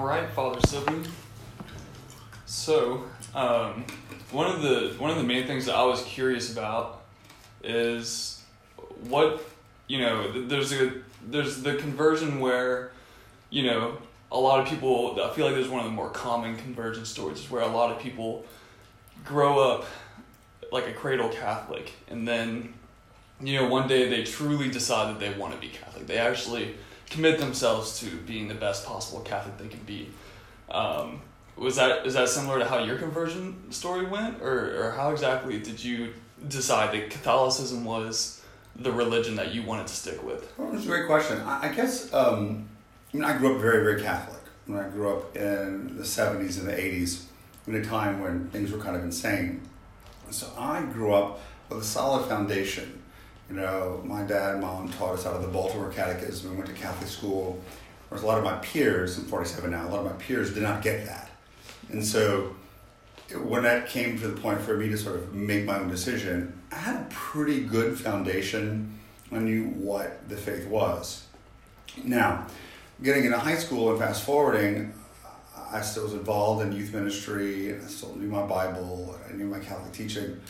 All right, Father Sibley. So, um, one of the one of the main things that I was curious about is what you know. There's a there's the conversion where you know a lot of people. I feel like there's one of the more common conversion stories where a lot of people grow up like a cradle Catholic, and then you know one day they truly decide that they want to be Catholic. They actually commit themselves to being the best possible Catholic they can be. Um, was that is that similar to how your conversion story went, or or how exactly did you decide that Catholicism was the religion that you wanted to stick with? Well, that's a great question. I, I guess um, I mean I grew up very very Catholic. When I grew up in the '70s and the '80s, in a time when things were kind of insane. So I grew up with a solid foundation you know, my dad and mom taught us out of the Baltimore Catechism. We went to Catholic school. Whereas a lot of my peers, I'm 47 now, a lot of my peers did not get that. And so when that came to the point for me to sort of make my own decision, I had a pretty good foundation. I knew what the faith was. Now, getting into high school and fast forwarding, I still was involved in youth ministry, I still knew my Bible, I knew my Catholic teaching.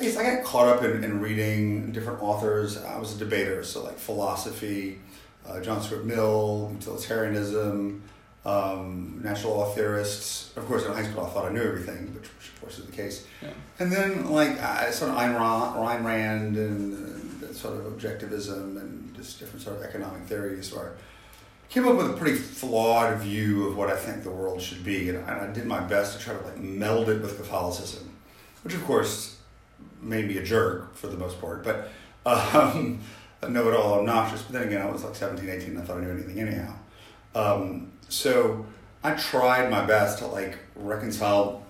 I got caught up in, in reading different authors. I was a debater, so like philosophy, uh, John Stuart Mill, utilitarianism, um, natural law theorists. Of course, in high school, I thought I knew everything, which, which of course is the case. Yeah. And then, like, I sort of Ayn Rand, Rand and uh, sort of objectivism and just different sort of economic theories where I came up with a pretty flawed view of what I think the world should be. And, and I did my best to try to, like, meld it with Catholicism, which, of course, made me a jerk for the most part, but um, know it all obnoxious. But then again, I was like 17, 18, I thought I knew anything anyhow. Um, so I tried my best to like reconcile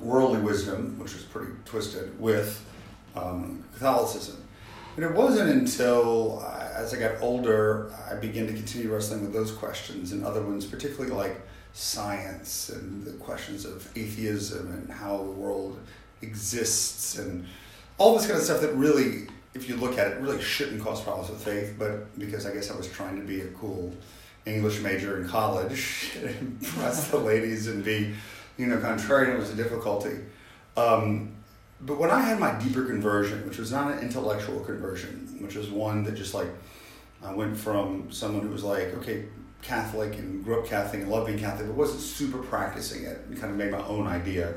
worldly wisdom, which was pretty twisted, with um, Catholicism. And it wasn't until uh, as I got older, I began to continue wrestling with those questions and other ones, particularly like science and the questions of atheism and how the world exists and all this kind of stuff that really, if you look at it, really shouldn't cause problems with faith, but because I guess I was trying to be a cool English major in college, impress the ladies and be, you know, contrarian was a difficulty. Um, but when I had my deeper conversion, which was not an intellectual conversion, which was one that just like I went from someone who was like, okay, Catholic and grew up Catholic and loved being Catholic, but wasn't super practicing it and kind of made my own idea.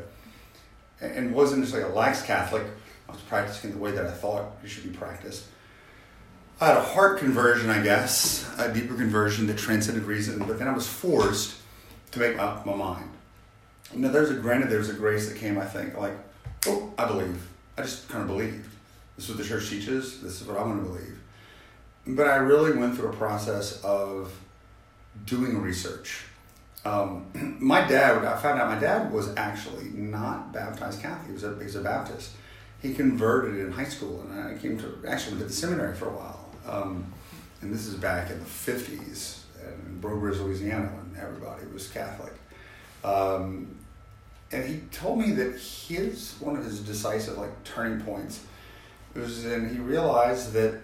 And wasn't just like a lax Catholic, I was practicing the way that I thought it should be practiced. I had a heart conversion, I guess, a deeper conversion that transcended reason, but then I was forced to make up my, my mind. Now, there's a granted, there's a grace that came, I think, like, oh, I believe. I just kind of believed. This is what the church teaches, this is what I'm going to believe. But I really went through a process of doing research. Um, my dad, I found out my dad was actually not baptized Catholic, he was a, he was a Baptist he converted in high school, and I came to actually went to the seminary for a while. Um, and this is back in the fifties in Breaux Louisiana, when everybody was Catholic. Um, and he told me that his one of his decisive like turning points was when he realized that,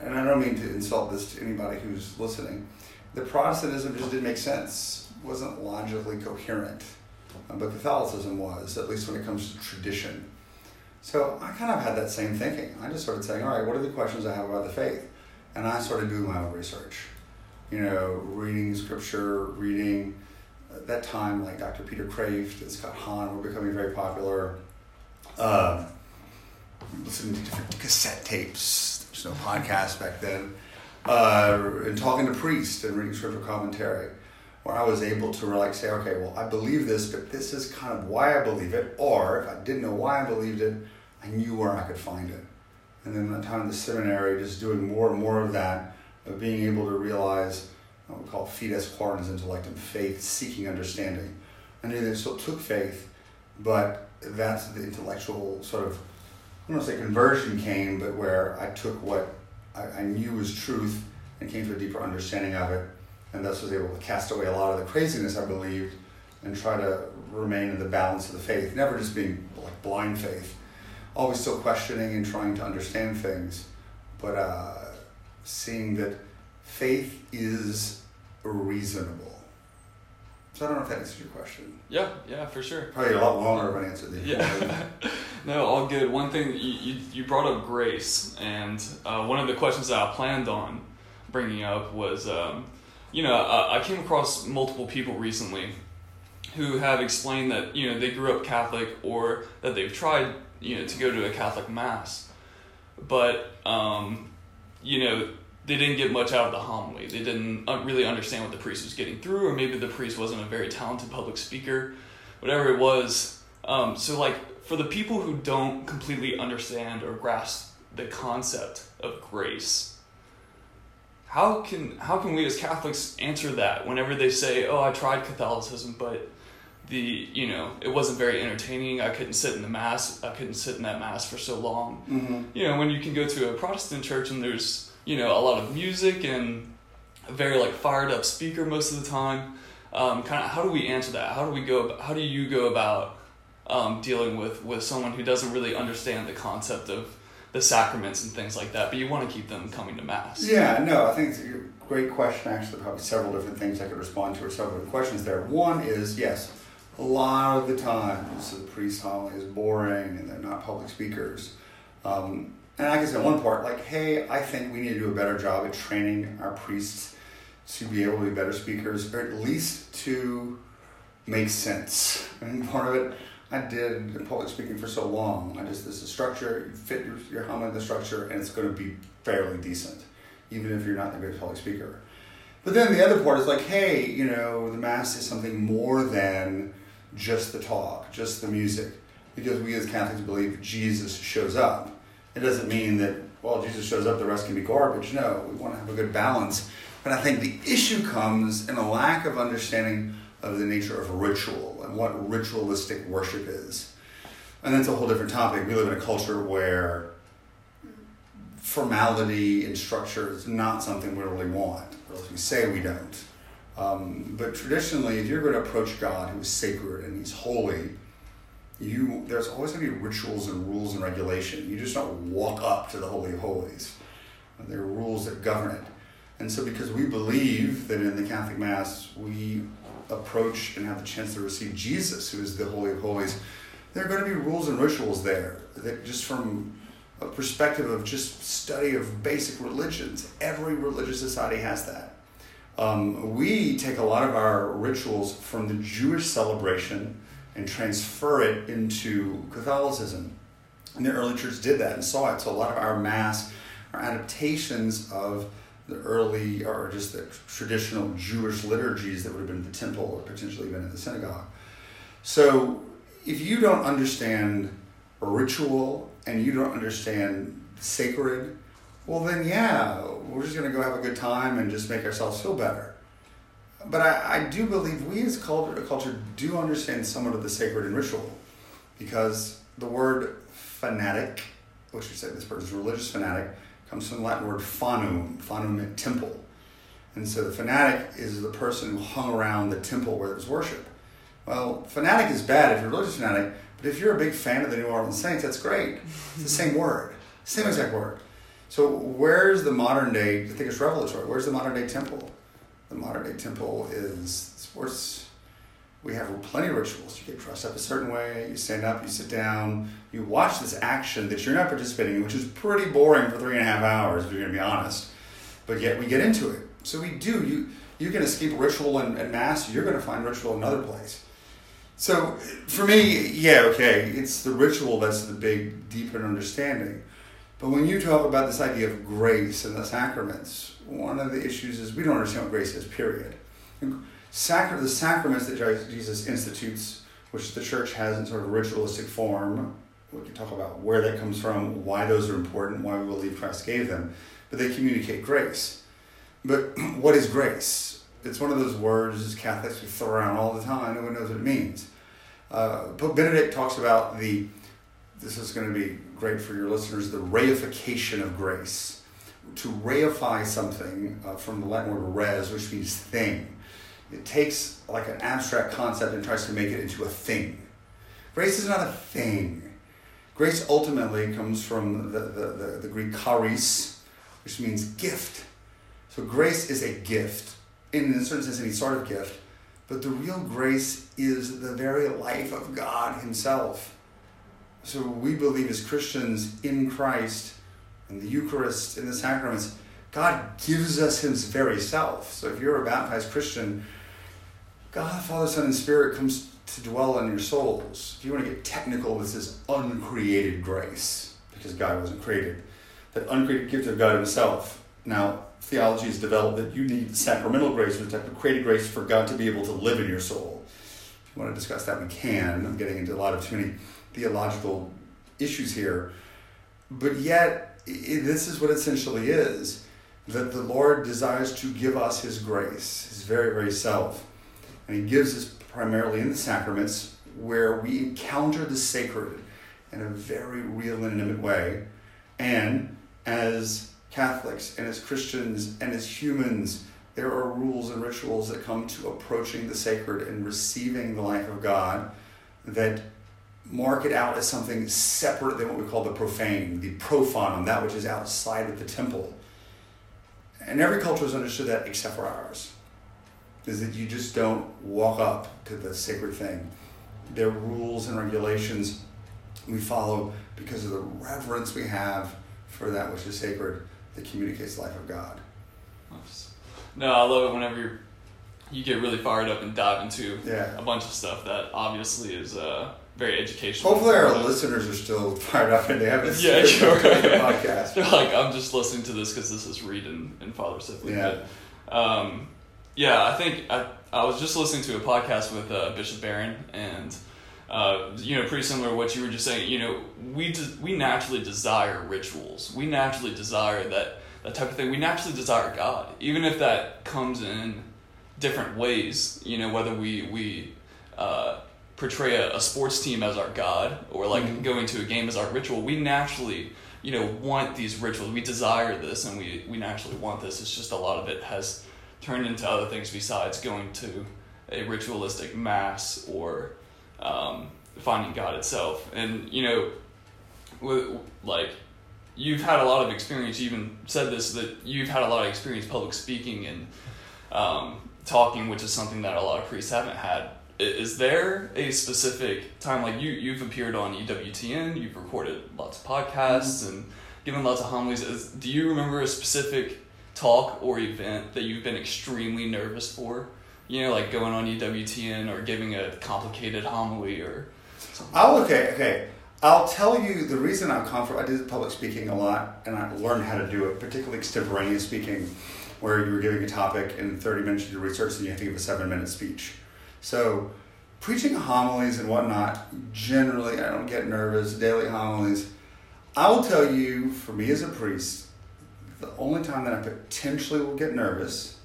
and I don't mean to insult this to anybody who's listening, that Protestantism just didn't make sense, wasn't logically coherent, but Catholicism was, at least when it comes to tradition. So I kind of had that same thinking. I just started saying, all right, what are the questions I have about the faith? And I started doing my own research. You know, reading scripture, reading at that time like Dr. Peter Kreeft and Scott Hahn were becoming very popular. Uh, listening to different cassette tapes. There's no podcast back then. Uh, and talking to priests and reading scripture commentary where I was able to like say, okay, well, I believe this, but this is kind of why I believe it. Or if I didn't know why I believed it, I knew where I could find it. And then the time in the seminary, just doing more and more of that, of being able to realize what we call fides quaerens intellectum, faith seeking understanding. I knew that it still took faith, but that's the intellectual sort of, I don't want to say conversion came, but where I took what I, I knew was truth and came to a deeper understanding of it and thus was able to cast away a lot of the craziness I believed and try to remain in the balance of the faith, never just being like blind faith, always still questioning and trying to understand things, but uh, seeing that faith is reasonable. So I don't know if that answers your question. Yeah, yeah, for sure. Probably a lot longer of an answer than you Yeah. no, all good. One thing you, you, you brought up grace, and uh, one of the questions that I planned on bringing up was, um, you know, I, I came across multiple people recently who have explained that you know they grew up Catholic or that they've tried you know to go to a Catholic mass, but um, you know they didn't get much out of the homily. They didn't uh, really understand what the priest was getting through, or maybe the priest wasn't a very talented public speaker, whatever it was. Um, so like for the people who don't completely understand or grasp the concept of grace how can how can we as Catholics answer that whenever they say, "Oh, I tried Catholicism, but the you know it wasn't very entertaining. I couldn't sit in the mass. I couldn't sit in that mass for so long." Mm-hmm. You know, when you can go to a Protestant church and there's you know a lot of music and a very like fired up speaker most of the time. Um, kind of how do we answer that? How do we go? About, How do you go about um, dealing with with someone who doesn't really understand the concept of the sacraments and things like that, but you want to keep them coming to mass? Yeah, no, I think it's a great question. Actually, probably several different things I could respond to, or several different questions there. One is yes, a lot of the times the priest homily is boring and they're not public speakers. Um, and I guess say one part, like, hey, I think we need to do a better job at training our priests to be able to be better speakers, or at least to make sense. I mean, part of it, I did public speaking for so long. I just, this is a structure, you fit your, your homily in the structure, and it's going to be fairly decent, even if you're not the great public speaker. But then the other part is like, hey, you know, the Mass is something more than just the talk, just the music. Because we as Catholics believe Jesus shows up. It doesn't mean that, well, Jesus shows up, the rest can be garbage. No, we want to have a good balance. But I think the issue comes in a lack of understanding of the nature of ritual and what ritualistic worship is. And that's a whole different topic. We live in a culture where formality and structure is not something we really want, or we say we don't. Um, but traditionally, if you're going to approach God, who is sacred and He's holy, you there's always going to be rituals and rules and regulation. You just don't walk up to the Holy of Holies. There are rules that govern it. And so, because we believe that in the Catholic Mass we approach and have the chance to receive Jesus, who is the Holy of Holies, there are going to be rules and rituals there that just from a perspective of just study of basic religions, every religious society has that. Um, we take a lot of our rituals from the Jewish celebration and transfer it into Catholicism. And the early church did that and saw it. So a lot of our Mass are adaptations of the early or just the traditional Jewish liturgies that would have been in the temple or potentially even in the synagogue. So if you don't understand ritual and you don't understand sacred, well then yeah, we're just gonna go have a good time and just make ourselves feel better. But I, I do believe we as culture, culture do understand somewhat of the sacred and ritual because the word fanatic, which we say this person's religious fanatic, comes from the Latin word fanum. Fanum meant temple. And so the fanatic is the person who hung around the temple where there was worship. Well, fanatic is bad if you're a religious fanatic, but if you're a big fan of the New Orleans Saints, that's great. It's the same word, same exact word. So where's the modern day? I think it's revelatory. Where's the modern day temple? The modern day temple is sports. We have plenty of rituals. You get dressed up a certain way. You stand up. You sit down. You watch this action that you're not participating in, which is pretty boring for three and a half hours, if you're going to be honest. But yet we get into it. So we do. You you can escape ritual and, and mass. You're going to find ritual another place. So for me, yeah, okay, it's the ritual that's the big, deeper understanding. But when you talk about this idea of grace and the sacraments, one of the issues is we don't understand what grace is, period. Sacra- the sacraments that Jesus institutes, which the church has in sort of ritualistic form, we can talk about where that comes from, why those are important, why we believe Christ gave them, but they communicate grace. But what is grace? It's one of those words as Catholics we throw around all the time. No one knows what it means. Uh, Pope Benedict talks about the, this is going to be great for your listeners, the reification of grace. To reify something uh, from the Latin word res, which means thing. It takes like an abstract concept and tries to make it into a thing. Grace is not a thing. Grace ultimately comes from the, the, the, the Greek charis, which means gift. So grace is a gift, in a certain sense, any sort of gift, but the real grace is the very life of God Himself. So we believe as Christians in Christ, in the Eucharist, in the sacraments, God gives us His very self. So if you're a baptized Christian, God, Father, Son, and Spirit comes to dwell in your souls. If you want to get technical, this is uncreated grace, because God wasn't created. That uncreated gift of God Himself. Now, theology has developed that you need sacramental grace, or type of created grace for God to be able to live in your soul. If you want to discuss that, we can. I'm getting into a lot of too many theological issues here. But yet, it, this is what essentially is that the Lord desires to give us His grace, His very, very self. And He gives us primarily in the sacraments where we encounter the sacred in a very real and intimate way. And as Catholics and as Christians and as humans, there are rules and rituals that come to approaching the sacred and receiving the life of God that mark it out as something separate than what we call the profane, the profanum, that which is outside of the temple. And every culture has understood that except for ours. Is that you just don't walk up to the sacred thing. There are rules and regulations we follow because of the reverence we have for that which is sacred that communicates the life of God. No, I love it whenever you're, you get really fired up and dive into Yeah. a bunch of stuff that obviously is uh, very educational. Hopefully, our But listeners are still fired up and they haven't Yeah, sure. the podcast. They're like, I'm just listening to this because this is Reed and, and Father Sibley. Yeah. But, um, yeah, I think I, I was just listening to a podcast with uh, Bishop Barron, and uh, you know, pretty similar to what you were just saying. You know, we de- we naturally desire rituals. We naturally desire that that type of thing. We naturally desire God, even if that comes in different ways. You know, whether we we uh, portray a, a sports team as our God or like Mhm. going to a game as our ritual. We naturally you know want these rituals. We desire this, and we we naturally want this. It's just a lot of it has turned into other things besides going to a ritualistic mass or um, finding God itself. And you know, with, like you've had a lot of experience. You even said this that you've had a lot of experience public speaking and um, talking, which is something that a lot of priests haven't had. Is there a specific time like you you've appeared on EWTN, you've recorded lots of podcasts and given lots of homilies. Is, do you remember a specific talk or event that you've been extremely nervous for? You know, like going on EWTN or giving a complicated homily or something. Oh, okay, okay. I'll tell you the reason I'm comfortable. I did public speaking a lot, and I learned how to do it, particularly extemporaneous speaking, where you were giving a topic in 30 minutes you do research, and you have to give a seven-minute speech. So, preaching homilies and whatnot, generally, I don't get nervous. Daily homilies. I will tell you, for me as a priest, the only time that I potentially will get nervous,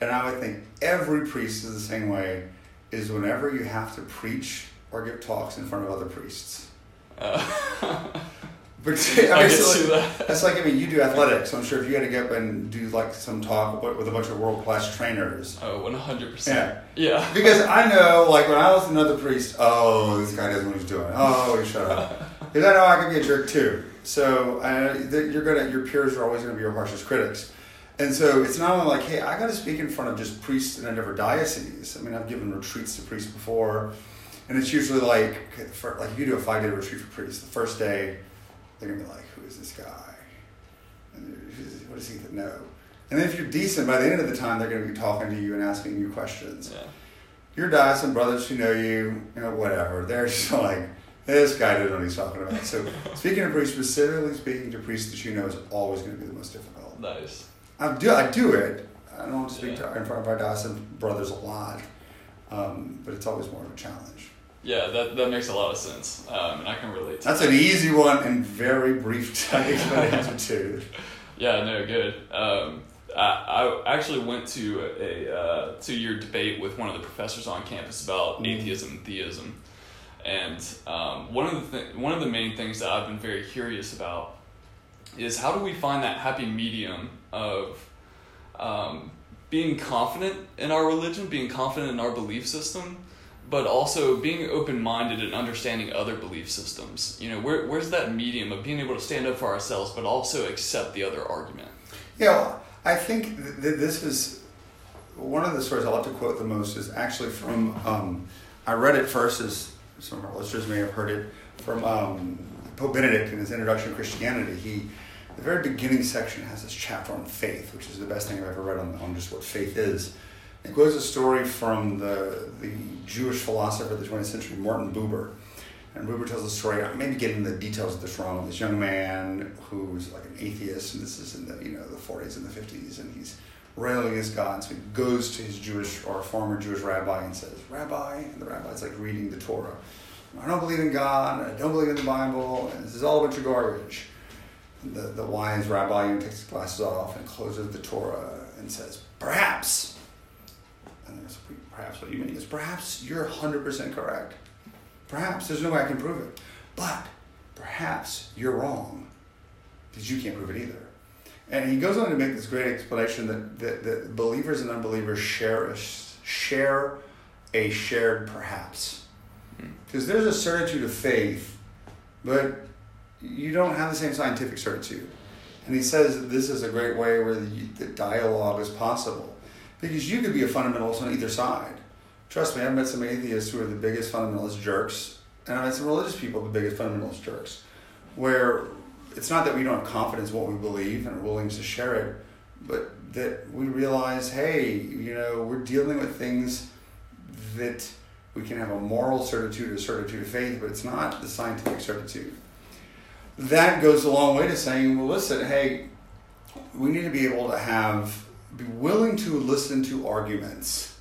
and I would think every priest is the same way, is whenever you have to preach or give talks in front of other priests. Uh, But I I mean, it's like, that. that's like I mean, you do athletics. So I'm sure if you had to get up and do like some talk with with a bunch of world class trainers. Oh, one hundred percent. Yeah. Because I know, like when I was another priest, oh, this guy doesn't know what he's doing. Oh, he shut up. Because I know I could be a jerk too. So that you're gonna, your peers are always gonna be your harshest critics. And so it's not only like, hey, I got to speak in front of just priests in a different diocese. I mean, I've given retreats to priests before, and it's usually like, fir- like if you do a five day retreat for priests, the first day they're gonna be like, who is this guy? And what does he know? And then if you're decent, by the end of the time, they're gonna be talking to you and asking you questions. Yeah. Your diocesan brothers who know you, you know, whatever, they're just like, this guy doesn't know what he's talking about. So speaking to priests, specifically speaking to priests that you know is always going to be the most difficult. Nice. I do, I do it. I don't speak Yeah. to in front of our diocesan brothers a lot, um, but it's always more of a challenge. Yeah, that, that makes a lot of sense. Um, and I can relate to That's that. an easy one and very brief explanation too. Yeah, no, good. Um, I, I actually went to a uh, to your debate with one of the professors on campus about Mm. atheism and theism, and um, one of the th- one of the main things that I've been very curious about is how do we find that happy medium of um, being confident in our religion, being confident in our belief system, but also being open minded and understanding other belief systems. You know, where, where's that medium of being able to stand up for ourselves, but also accept the other argument? Yeah, well, I think th- th- this is one of the stories I love to quote the most is actually from, um, I read it first, as some of our listeners may have heard it, from um, Pope Benedict in his Introduction to Christianity. He, the very beginning section has this chapter on faith, which is the best thing I've ever read on, on just what faith is. It quotes a story from the, the Jewish philosopher of the 20th century, Martin Buber. And Buber tells a story, I may be getting the details of this wrong, this young man who's like an atheist, and this is in the, you know, the 40s and the 50s, and he's railing against God. So he goes to his Jewish or former Jewish rabbi and says, Rabbi, and the rabbi's like reading the Torah. I don't believe in God, I don't believe in the Bible, and this is all a bunch of garbage. The, the wise rabbi takes his glasses off and closes the Torah and says, Perhaps. And there's perhaps what you mean is perhaps you're 100% correct. Perhaps there's no way I can prove it. But perhaps you're wrong because you can't prove it either. And he goes on to make this great explanation that, that, that believers and unbelievers share a, share a shared perhaps. Hmm. Because there's a certitude of faith, but you don't have the same scientific certitude. And he says that this is a great way where the, the dialogue is possible. Because you could be a fundamentalist on either side. Trust me, I've met some atheists who are the biggest fundamentalist jerks, and I've met some religious people the biggest fundamentalist jerks, where it's not that we don't have confidence in what we believe and are willing to share it, but that we realize, hey, you know, we're dealing with things that we can have a moral certitude or certitude of faith, but it's not the scientific certitude. That goes a long way to saying, well, listen, hey, we need to be able to have, be willing to listen to arguments.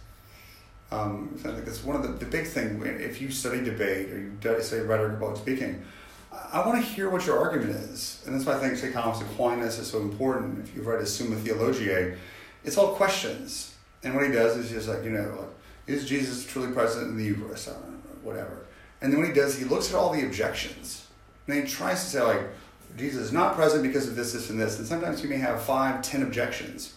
Um, I think that's one of the, the big thing. If you study debate or you study rhetoric about speaking, I want to hear what your argument is. And that's why I think St. Thomas Aquinas is so important. If you've read his Summa Theologiae, it's all questions. And what he does is he's just like, you know, like, is Jesus truly present in the Eucharist? whatever. And then what he does, he looks at all the objections. And he tries to say, like, Jesus is not present because of this, this, and this. And sometimes you may have five, ten objections.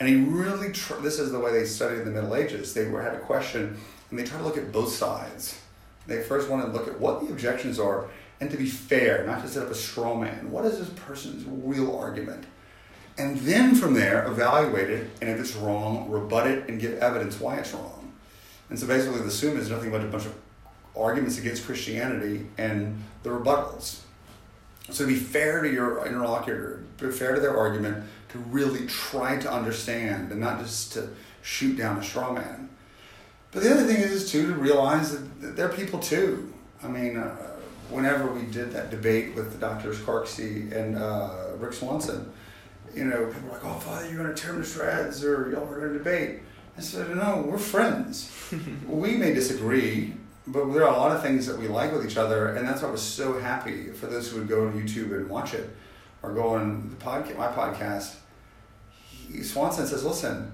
And he really, tr- this is the way they studied in the Middle Ages. They were, had a question, and they try to look at both sides. They first want to look at what the objections are, and to be fair, not to set up a straw man. What is this person's real argument? And then from there, evaluate it, and if it's wrong, rebut it and give evidence why it's wrong. And so basically, the Summa is nothing but a bunch of arguments against Christianity and the rebuttals. So to be fair to your interlocutor, be fair to their argument, to really try to understand and not just to shoot down a straw man. But the other thing is, too, to realize that they're people too. I mean, uh, whenever we did that debate with the doctors Carksey and uh, Rick Swanson, you know, people were like, "Oh, Father, you're going to tear them to shreds," or "Y'all are going to debate." I said, "No, we're friends. we may disagree, but there are a lot of things that we like with each other, and that's why I was so happy for those who would go on YouTube and watch it, or go on the podcast, my podcast. He, Swanson says, "Listen."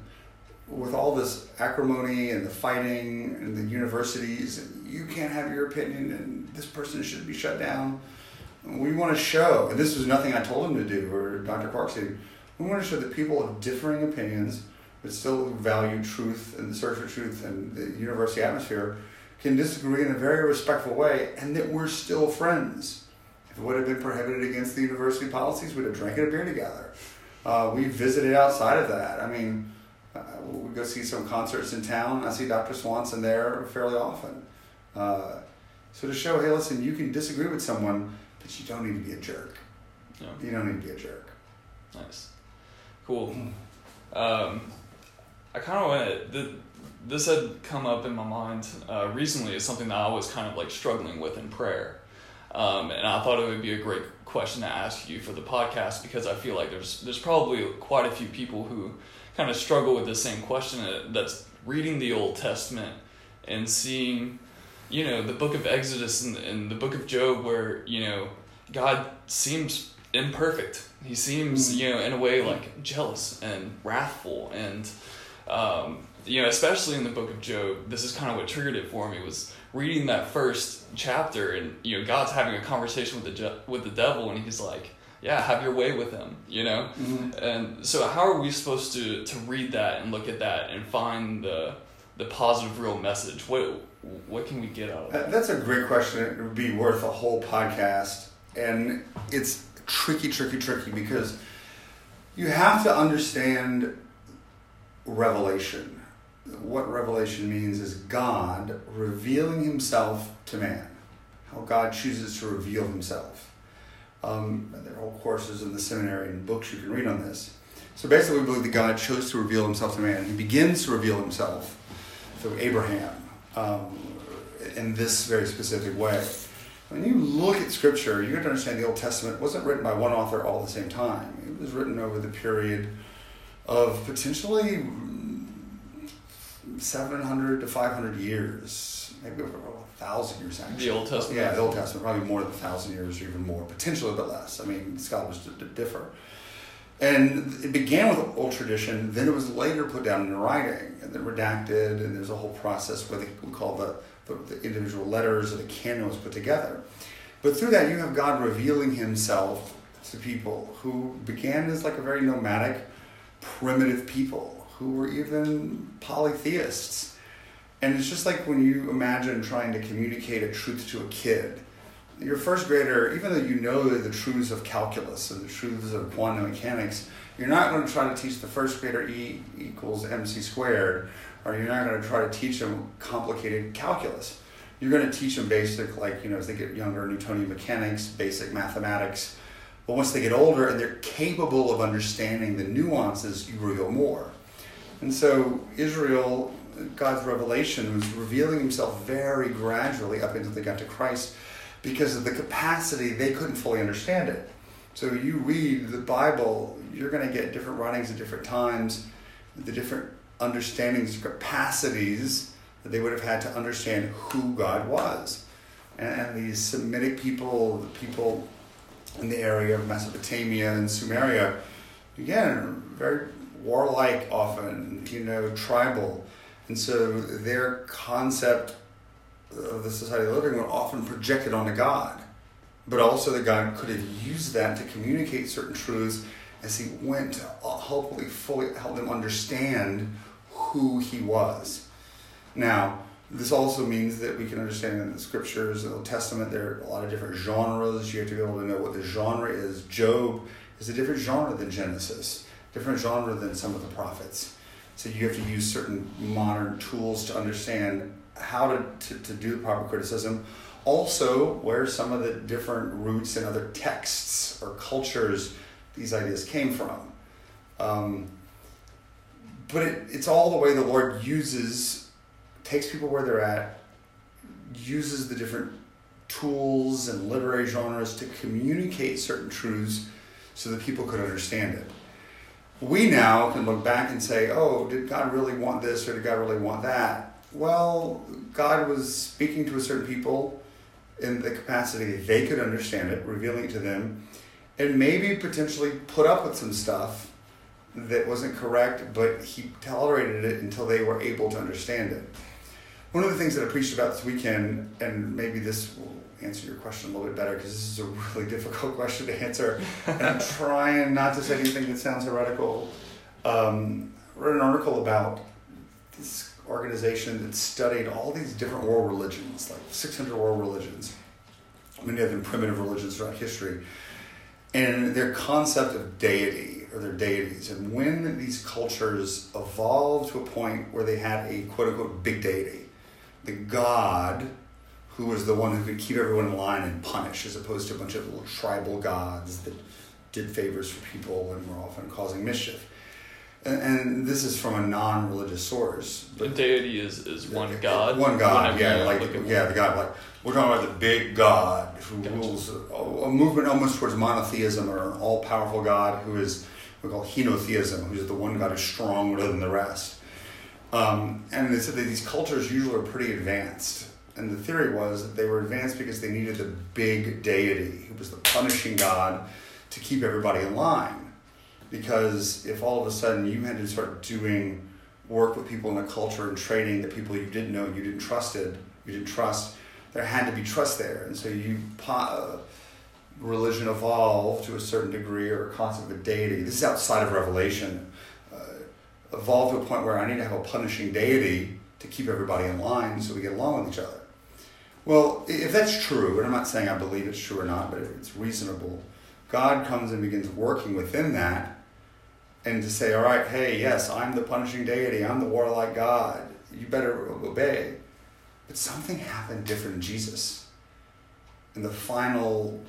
with all this acrimony and the fighting and the universities, you can't have your opinion and this person should be shut down. We want to show, and this was nothing I told him to do or Dr. Park said, we want to show that people of differing opinions but still value truth and the search for truth and the university atmosphere can disagree in a very respectful way and that we're still friends. If it would have been prohibited against the university policies, we'd have drank a beer together. Uh, we visited outside of that. I mean, uh, we go see some concerts in town. I see Dr. Swanson there fairly often. Uh, so to show, hey, listen, you can disagree with someone, but you don't need to be a jerk. You don't need to be a jerk. Nice. Cool. Um, I kind of want to. This had come up in my mind uh, recently as something that I was kind of like struggling with in prayer. Um, and I thought it would be a great question to ask you for the podcast because I feel like there's there's probably quite a few people who kind of struggle with the same question uh, that's reading the Old Testament and seeing, you know, the book of Exodus and, and the book of Job where, you know, God seems imperfect. He seems, you know, in a way like jealous and wrathful and, um, you know, especially in the book of Job, this is kind of what triggered it for me was reading that first chapter and, you know, God's having a conversation with the, with the devil and he's like, yeah, have your way with him, you know? Mm-hmm. And so how are we supposed to, to read that and look at that and find the, the positive real message? What, what can we get out of that? That's a great question. It would be worth a whole podcast. And it's tricky, tricky, tricky because you have to understand revelation. What revelation means is God revealing himself to man, how God chooses to reveal himself. Um, there are whole courses in the seminary and books you can read on this. So basically, we believe that God chose to reveal himself to man. He begins to reveal himself through Abraham um, in this very specific way. When you look at Scripture, you have to understand the Old Testament wasn't written by one author all at the same time. It was written over the period of potentially 700 to 500 years, maybe over a thousand years actually. The Old Testament? Yeah, the Old Testament, probably more than a thousand years or even more, potentially a bit less. I mean, scholars differ. And it began with old tradition, then it was later put down in writing and then redacted, and there's a whole process where they, we call the, the, the individual letters or the canon was put together. But through that, you have God revealing himself to people who began as like a very nomadic, primitive people who were even polytheists. And it's just like when you imagine trying to communicate a truth to a kid your first grader, even though you know the truths of calculus and the truths of quantum mechanics, you're not going to try to teach the first grader E equals mc squared, or you're not going to try to teach them complicated calculus. You're going to teach them basic, like, you know, as they get younger, Newtonian mechanics, basic mathematics. But once they get older and they're capable of understanding the nuances, you reveal more. And so Israel, God's revelation was revealing himself very gradually up until they got to Christ because of the capacity, they couldn't fully understand it. So you read the Bible, you're going to get different writings at different times, the different understandings, capacities that they would have had to understand who God was. And, and these Semitic people, the people in the area of Mesopotamia and Sumeria, again, very warlike often, you know, tribal. And so their concept of the society of living were often projected onto God, but also that God could have used that to communicate certain truths as He went to hopefully fully help them understand who He was. Now, this also means that we can understand in the scriptures, the Old Testament, there are a lot of different genres. You have to be able to know what the genre is. Job is a different genre than Genesis, different genre than some of the prophets. So you have to use certain modern tools to understand how to, to, to do the proper criticism. Also, where some of the different roots in other texts or cultures these ideas came from. Um, but it, it's all the way the Lord uses, takes people where they're at, uses the different tools and literary genres to communicate certain truths so that people could understand it. We now can look back and say, oh, did God really want this or did God really want that? Well, God was speaking to a certain people in the capacity they could understand it, revealing it to them, and maybe potentially put up with some stuff that wasn't correct, but He tolerated it until they were able to understand it. One of the things that I preached about this weekend, and maybe this will answer your question a little bit better because this is a really difficult question to answer, and I'm trying not to say anything that sounds heretical. Um, I wrote an article about this organization that studied all these different world religions, like 600 world religions, many of them primitive religions throughout history, and their concept of deity or their deities. And when these cultures evolved to a point where they had a quote unquote big deity, the god who was the one who could keep everyone in line and punish, as opposed to a bunch of little tribal gods that did favors for people and were often causing mischiaf and, and this is from a non-religious source. But deity is, is one god. One god, yeah, like yeah, the god. Like we're talking about the big God who gotcha. rules a, a, movement almost towards monotheism or an all-powerful God who is we call henotheism, who's the one God who's stronger than the rest. Um, and they said that these cultures usually are pretty advanced. And the theory was that they were advanced because they needed the big deity, who was the punishing God, to keep everybody in line because if all of a sudden you had to start doing work with people in a culture and training that people you didn't know, you didn't trusted, you didn't trust, there had to be trust there, and so you uh, religion evolved to a certain degree or a concept of deity. This is outside of Revelation. Uh, evolved to a point where I need to have a punishing deity to keep everybody in line so we get along with each other. Well, if that's true, and I'm not saying I believe it's true or not, but it's reasonable, God comes and begins working within that and to say, all right, hey, yes, I'm the punishing deity, I'm the warlike God, you better obey. But something happened different in Jesus. And the final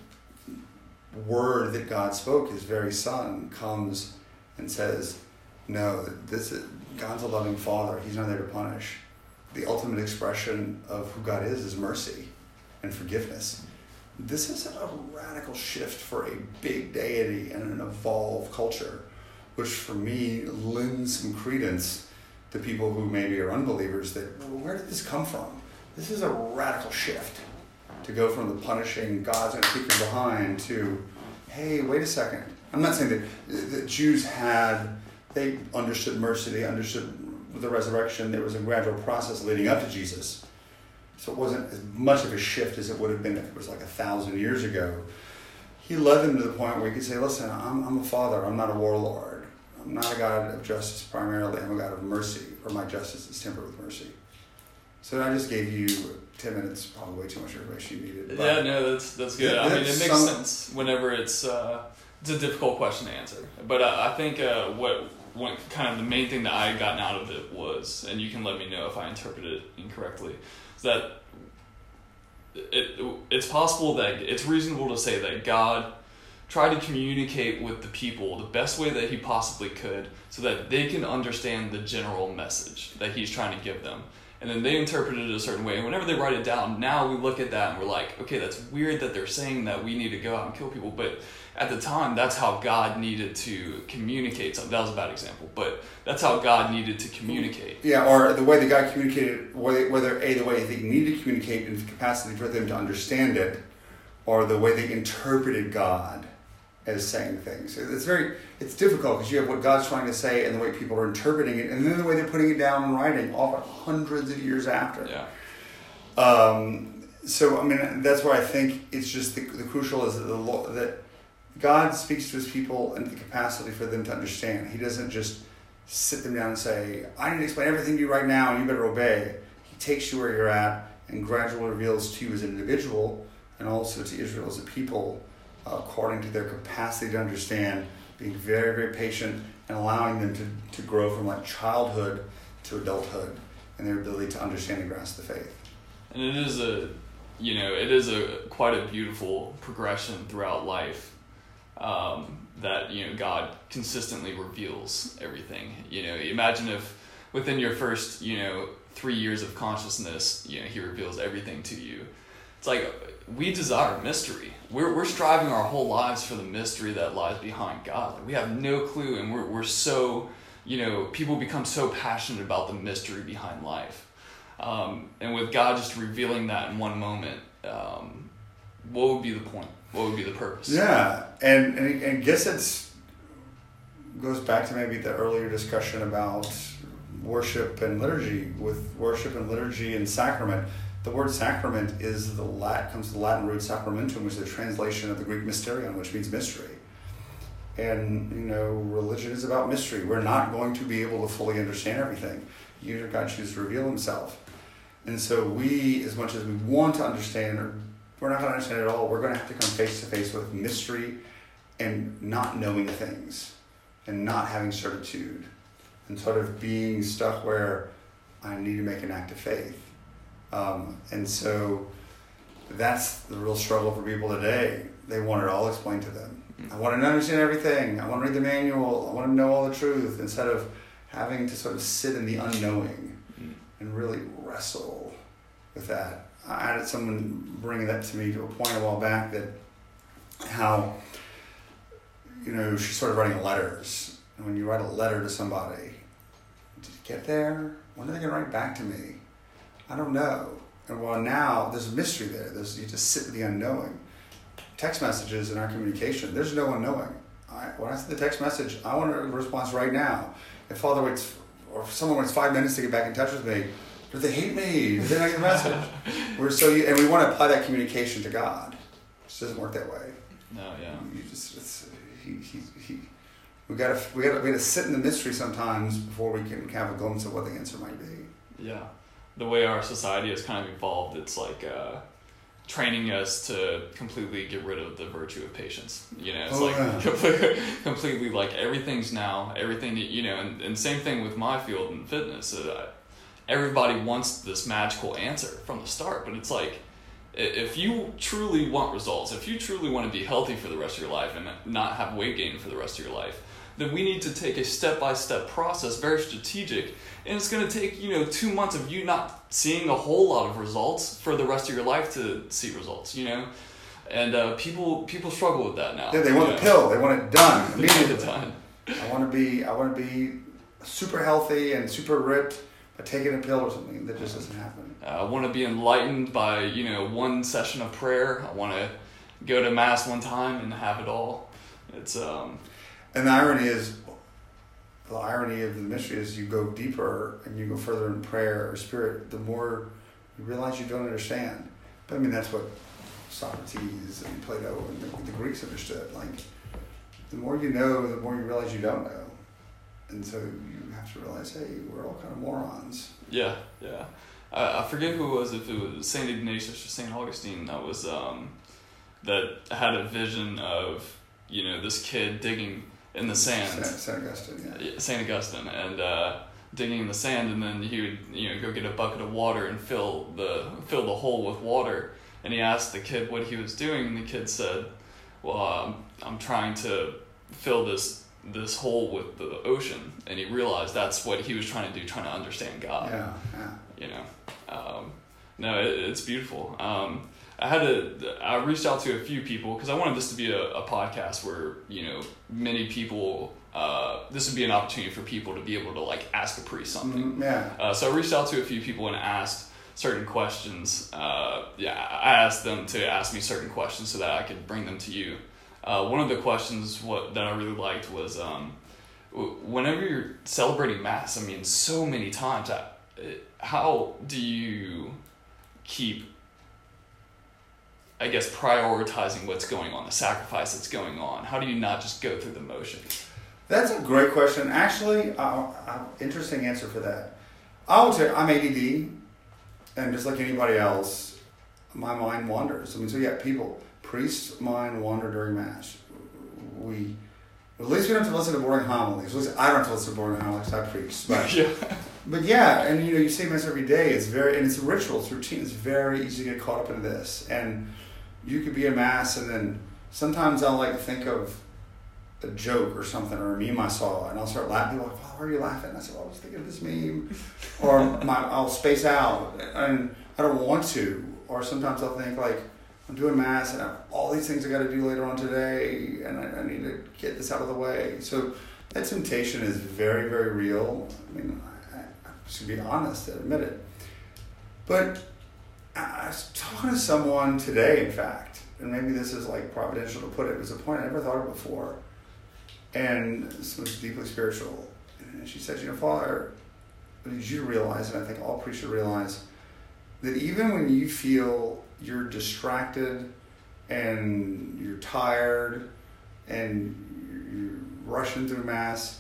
word that God spoke, his very son, comes and says, No, this is God's a loving father. He's not there to punish. The ultimate expression of who God is is mercy and forgiveness. This is a radical shift for a big deity and an evolved culture, which for me lends some credence to people who maybe are unbelievers that well, where did this come from? This is a radical shift to go from the punishing God's going to kick you behind to, hey, wait a second. I'm not saying that the Jews had, they understood mercy, they understood the resurrection. There was a gradual process leading up to Jesus. So it wasn't as much of a shift as it would have been if it was like a thousand years ago. He led them to the point where he could say, listen, I'm, I'm a father, I'm not a warlord. I'm not a God of justice primarily, I'm a God of mercy, or my justice is tempered with mercy. So I just gave you ten minutes, probably way too much information you needed. But yeah, no, that's that's good. I mean, it makes some, sense whenever it's uh, it's a difficult question to answer. But uh, I think uh, what what kind of the main thing that I gotten out of it was, and you can let me know if I interpreted it incorrectly, is that it it's possible that it's reasonable to say that God tried to communicate with the people the best way that he possibly could so that they can understand the general message that he's trying to give them and then they interpret it a certain way. And whenever they write it down, now we look at that and we're like, okay, that's weird that they're saying that we need to go out and kill people. But at the time, that's how God needed to communicate something. That was a bad example, but that's how God needed to communicate. Yeah, or the way that God communicated, whether A, the way they needed to communicate and the capacity for them to understand it, or the way they interpreted God as saying things. It's very it's difficult because you have what God's trying to say and the way people are interpreting it, and then the way they're putting it down in writing, often hundreds of years after. Yeah. Um, so I mean that's why I think it's just the, the crucial is that the that God speaks to His people and the capacity for them to understand. He doesn't just sit them down and say, "I need to explain everything to you right now, and you better obey." He takes you where you're at and gradually reveals to you as an individual and also to Israel as a people according to their capacity to understand, being very, very patient and allowing them to, to grow from like childhood to adulthood and their ability to understand and grasp the faith. And it is a, you know, it is a quite a beautiful progression throughout life um, that, you know, God consistently reveals everything. You know, imagine if within your first, you know, three years of consciousness, you know, He reveals everything to you. It's like we desire mystery. We're, we're striving our whole lives for the mystery that lies behind God. We have no clue, and we're, we're so, you know, people become so passionate about the mystery behind life. Um, and with God just revealing that in one moment, um, what would be the point? What would be the purpose? Yeah, and and, and guess it's goes back to maybe the earlier discussion about worship and liturgy. With worship and liturgy and sacrament, the word sacrament is the Latin, comes from the Latin root sacramentum, which is a translation of the Greek mysterion, which means mystery. And you know, religion is about mystery. We're not going to be able to fully understand everything. Either God chooses to reveal Himself, and so we, as much as we want to understand, or we're not going to understand it all. We're going to have to come face to face with mystery, and not knowing things, and not having certitude, and sort of being stuck where I need to make an act of faith um, and so that's the real struggle for people today. They want it all explained to them. I want to understand everything. I want to read the manual. I want to know all the truth instead of having to sort of sit in the unknowing and really wrestle with that. I had someone bring that to me to a point a while back that how, you know, she's sort of writing letters. And when you write a letter to somebody, did you get there? When are they going to write back to me? I don't know. And well, now there's a mystery there. There's you just sit with the unknowing. Text messages in our communication, there's no unknowing. I, when I send the text message, I want a response right now. If Father waits, or if someone waits five minutes to get back in touch with me, do they hate me? Do they not get the message? We're so, and we want to apply that communication to God. It just doesn't work that way. No, yeah. You just, it's, he, he, he, we gotta, we gotta, we gotta sit in the mystery sometimes before we can have a glimpse of what the answer might be. Yeah the way our society has kind of evolved, it's like uh, training us to completely get rid of the virtue of patience. You know, it's Oh, like yeah. completely, completely like everything's now everything you know, and, and same thing with my field in fitness. Uh, everybody wants this magical answer from the start, but it's like if you truly want results, if you truly want to be healthy for the rest of your life and not have weight gain for the rest of your life, then we need to take a step by step process, very strategic, and it's going to take you know two months of you not seeing a whole lot of results for the rest of your life to see results. You know, and uh, people people struggle with that now. Yeah, they want the know. pill. They want it done They get it immediately. done. I want to be. I want to be super healthy and super ripped by taking a pill or something. That just doesn't happen. Uh, I want to be enlightened by you know one session of prayer. I want to go to mass one time and have it all. It's um And the irony is, the irony of the mystery is, you go deeper and you go further in prayer or spirit, the more you realize you don't understand. But I mean, that's what Socrates and Plato and the, the Greeks understood. Like, the more you know, the more you realize you don't know. And so you have to realize, hey, we're all kind of morons. yeah yeah. I, I forget who it was if it was Saint Ignatius or Saint Augustine that was um that had a vision of you know this kid digging in the sand. Saint Augustine, yeah. Saint Augustine and uh, digging in the sand, and then he would you know go get a bucket of water and fill the fill the hole with water. And he asked the kid what he was doing, and the kid said, "Well, um, I'm trying to fill this this hole with the ocean." And he realized that's what he was trying to do, trying to understand God Yeah, yeah. you know um, no it, it's beautiful um, i had to i reached out to a few people because i wanted this to be a, a podcast where you know many people uh, this would be an opportunity for people to be able to like ask a priest something. Mm, yeah. uh, so i reached out to a few people and asked certain questions. Uh, yeah i asked them to ask me certain questions so that i could bring them to you. Uh, one of the questions what that i really liked was um, whenever you're celebrating mass i mean so many times I, how do you keep i guess prioritizing what's going on the sacrifice that's going on how do you not just go through the motions That's a great question. Actually, uh, uh, interesting answer for that. I would say I'm ADD, and just like anybody else, my mind wanders. I mean, so yeah, people, priests' mind wander during mass. We, at least we don't have to listen to boring homilies. At least I don't have to listen to boring homilies. I preach, but yeah but yeah, and you know, you say mass every day. It's very and it's a ritual. It's routine. It's very easy to get caught up in this. And you could be at mass, and then sometimes I'll like think of a joke or something or a meme I saw, and I'll start laughing. People like, "Why are you laughing?" And I said, well, "I was thinking of this meme," or my, I'll space out, and I don't want to. Or sometimes I'll think like, "I'm doing mass, and I have all these things I got to do later on today, and I, I need to get this out of the way." So that temptation is very, very real. I mean, I, I should be honest and admit it. But I was talking to someone today, in fact, and maybe this is like providential to put it. It was a point I never thought of before, and this was deeply spiritual. And she said, "You know, Father, I need you to realize, and I think all priests should realize, that even when you feel you're distracted and you're tired and you're rushing through mass,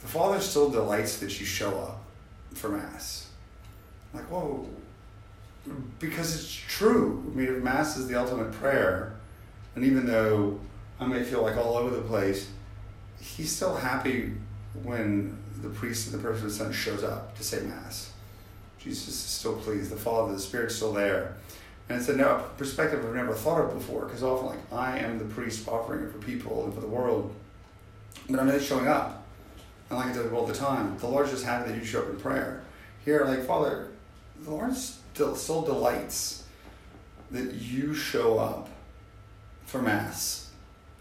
the Father still delights that you show up for mass. Like, whoa, because it's true. I mean, mass is the ultimate prayer, and even though I may feel like all over the place, he's still happy when the priest and the person of the Son shows up to say mass. Jesus is still pleased. The Father, the Spirit's still there. And it's a no- perspective I've never thought of before, because often, like, I am the priest offering it for people and for the world, but I'm not showing up. And like I people all the time, the Lord's just happy that you show up in prayer. Here, like, Father, the Lord still, delights that you show up for Mass,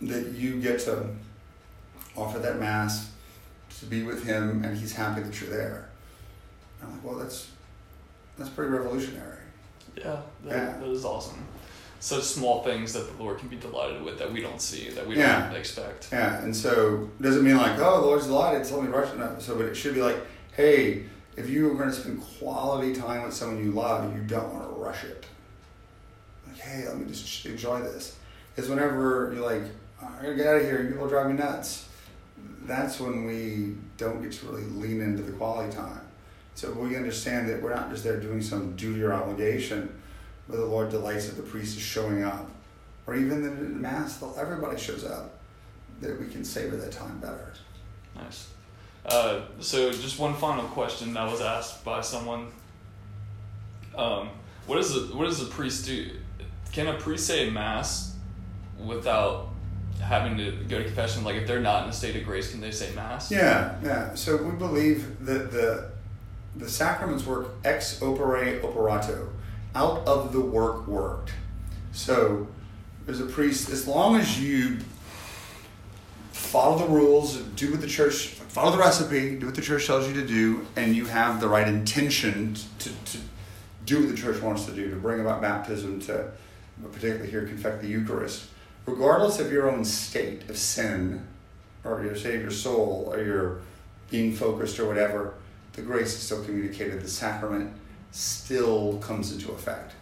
that you get to offer that Mass to be with Him, and He's happy that you're there. I'm like, well, that's that's pretty revolutionary. Yeah, that, Yeah. that is awesome. Such small things that the Lord can be delighted with that we don't see, that we Yeah. don't expect. Yeah, and so does it mean like, oh, the Lord's delighted, tell me rush. No, so but it should be like, hey, if you are going to spend quality time with someone you love, you don't want to rush it. Like, hey, let me just enjoy this. Because whenever you're like, "Oh, I gotta get out of here, you people drive me nuts. That's when we don't get to really lean into the quality time. So we understand that we're not just there doing some duty or obligation, where the Lord delights that the priest is showing up, or even in the Mass, everybody shows up, that we can savor that time better. Nice. Uh, so, just one final question that was asked by someone. Um, what is the what does the priest do? Can a priest say mass without having to go to confession? Like, if they're not in a state of grace, can they say mass? Yeah, yeah. So we believe that the the sacraments work ex opere operato, out of the work worked. So, as a priest, as long as you follow the rules, do what the church, follow the recipe, do what the church tells you to do, and you have the right intention to, to do what the church wants to do, to bring about baptism, to particularly here confect the Eucharist, regardless of your own state of sin, or your of your soul, or your being focused or whatever, the grace is still communicated. The sacrament still comes into effect.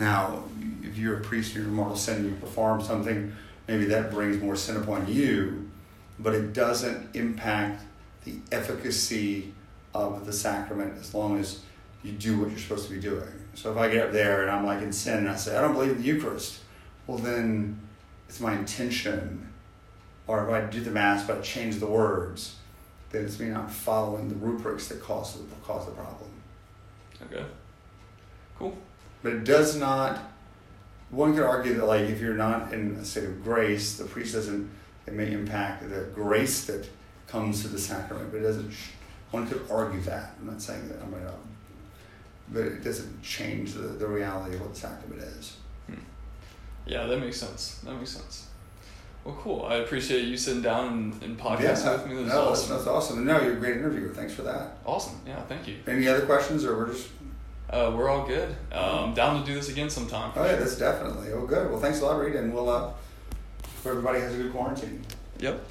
Now, if you're a priest and you're mortal sin and you perform something, maybe that brings more sin upon you, but it doesn't impact the efficacy of the sacrament as long as you do what you're supposed to be doing. So if I get up there and I'm like in sin and I say, I don't believe in the Eucharist, well, then it's my intention. Or if I do the Mass but I change the words, then it's me not following the rubrics that cause the, cause the problem. Okay. Cool. But it does not, one could argue that, like, if you're not in a state of grace, the priest doesn't, it may impact the grace that comes to the sacrament, but it doesn't, one could argue that. I'm not saying that I'm to but it doesn't change the, the reality of what the sacrament is. Hmm. Yeah, that makes sense. That makes sense. Well, cool. I appreciate you sitting down and, and podcasting yeah, with me. This no, awesome. that's, awesome. No, you're a great interviewer. Thanks for that. Awesome. Yeah, thank you. Any other questions, or we're just? Uh, we're all good. Um, down to do this again sometime. Oh yeah, that's definitely. Oh, good. Well, thanks a lot, Reed, and we'll. Uh, everybody has a good quarantine. Yep.